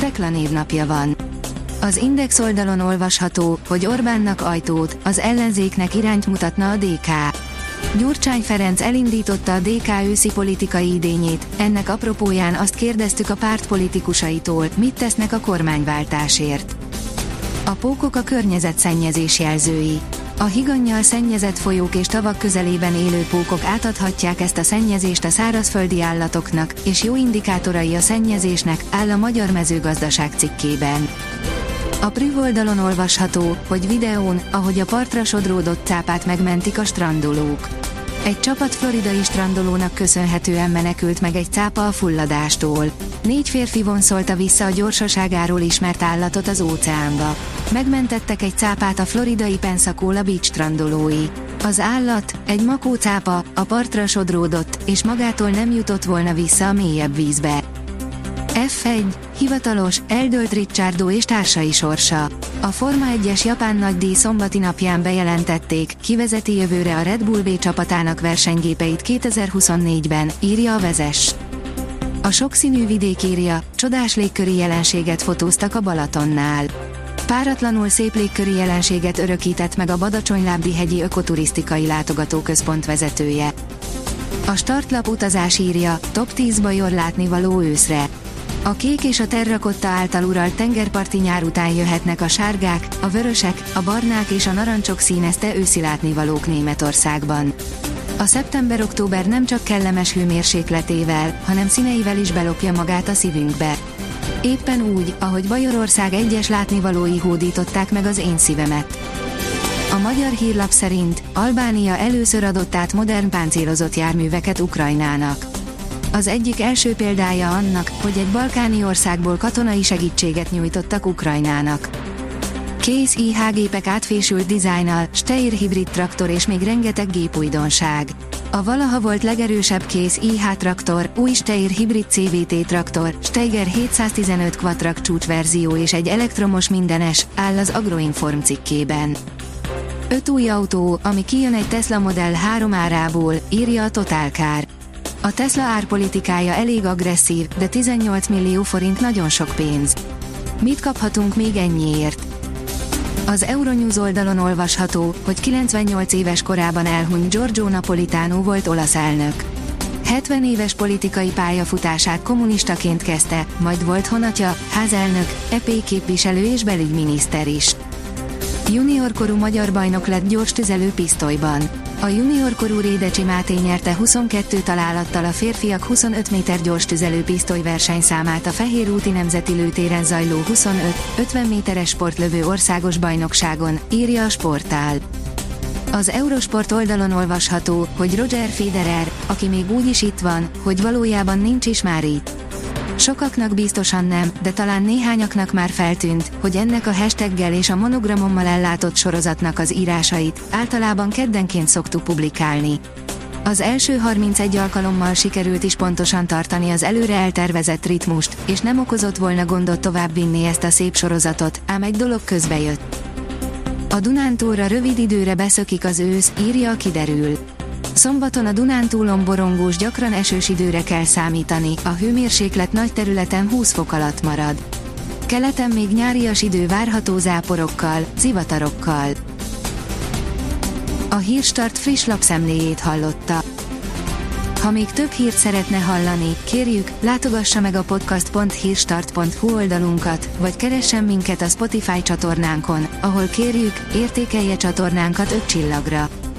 Tekla névnapja van. Az Index oldalon olvasható, hogy Orbánnak ajtót, az ellenzéknek irányt mutatna a DK. Gyurcsány Ferenc elindította a DK őszi politikai idényét, ennek apropóján azt kérdeztük a párt politikusaitól, mit tesznek a kormányváltásért. A pókok a környezetszennyezés jelzői. A higannyal szennyezett folyók és tavak közelében élő pókok átadhatják ezt a szennyezést a szárazföldi állatoknak, és jó indikátorai a szennyezésnek, áll a Magyar Mezőgazdaság cikkében. A Prüv oldalon olvasható, hogy videón, ahogy a partra sodródott cápát megmentik a strandolók. Egy csapat floridai strandolónak köszönhetően menekült meg egy cápa a fulladástól. Négy férfi vonszolta vissza a gyorsaságáról ismert állatot az óceánba. Megmentettek egy cápát a floridai Pensacola Beach strandolói. Az állat, egy makócápa, a partra sodródott, és magától nem jutott volna vissza a mélyebb vízbe. F1, hivatalos, eldölt Ricciardo és társai sorsa. A Forma 1-es japán nagydíj szombati napján bejelentették, kivezeti jövőre a Red Bull B csapatának versenygépeit 2024-ben, írja a vezes. A sokszínű vidék írja, csodás légköri jelenséget fotóztak a Balatonnál. Páratlanul szép légköri jelenséget örökített meg a Badacsonylábdi hegyi ökoturisztikai látogatóközpont vezetője. A startlap utazás írja, top 10 bajor látnivaló őszre. A kék és a terrakotta által uralt tengerparti nyár után jöhetnek a sárgák, a vörösek, a barnák és a narancsok színezte őszi látnivalók Németországban. A szeptember-október nem csak kellemes hőmérsékletével, hanem színeivel is belopja magát a szívünkbe. Éppen úgy, ahogy Bajorország egyes látnivalói hódították meg az én szívemet. A magyar hírlap szerint Albánia először adott át modern páncélozott járműveket Ukrajnának. Az egyik első példája annak, hogy egy balkáni országból katonai segítséget nyújtottak Ukrajnának. Kész IH gépek átfésült dizájnnal, Steyr hibrid traktor és még rengeteg gépújdonság. A valaha volt legerősebb kész IH traktor, új Steyr hibrid CVT traktor, Steiger 715 Quattrak csúcsverzió és egy elektromos mindenes, áll az Agroinform cikkében. Öt új autó, ami kijön egy Tesla Model 3 árából, írja a Total Car. A Tesla árpolitikája elég agresszív, de 18 millió forint nagyon sok pénz. Mit kaphatunk még ennyiért? Az Euronews oldalon olvasható, hogy 98 éves korában elhunyt Giorgio Napolitano volt olasz elnök. 70 éves politikai pályafutását kommunistaként kezdte, majd volt honatja, házelnök, EP képviselő és belügyminiszter is. Juniorkorú magyar bajnok lett gyors tüzelő pisztolyban. A juniorkorú Rédecsi Máté nyerte 22 találattal a férfiak 25 méter gyors tüzelő pisztoly versenyszámát a Fehér úti Nemzeti Lőtéren zajló 25-50 méteres sportlövő országos bajnokságon, írja a sportál. Az Eurosport oldalon olvasható, hogy Roger Federer, aki még úgy is itt van, hogy valójában nincs is már itt. Sokaknak biztosan nem, de talán néhányaknak már feltűnt, hogy ennek a hashtaggel és a monogramommal ellátott sorozatnak az írásait általában keddenként szoktuk publikálni. Az első 31 alkalommal sikerült is pontosan tartani az előre eltervezett ritmust, és nem okozott volna gondot továbbvinni ezt a szép sorozatot, ám egy dolog közbejött. A Dunántúlra rövid időre beszökik az ősz, írja a kiderül. Szombaton a Dunántúlon borongós gyakran esős időre kell számítani, a hőmérséklet nagy területen 20 fok alatt marad. Keleten még nyárias idő várható záporokkal, zivatarokkal. A Hírstart friss lapszemléjét hallotta. Ha még több hírt szeretne hallani, kérjük, látogassa meg a podcast.hírstart.hu oldalunkat, vagy keressen minket a Spotify csatornánkon, ahol kérjük, értékelje csatornánkat 5 csillagra.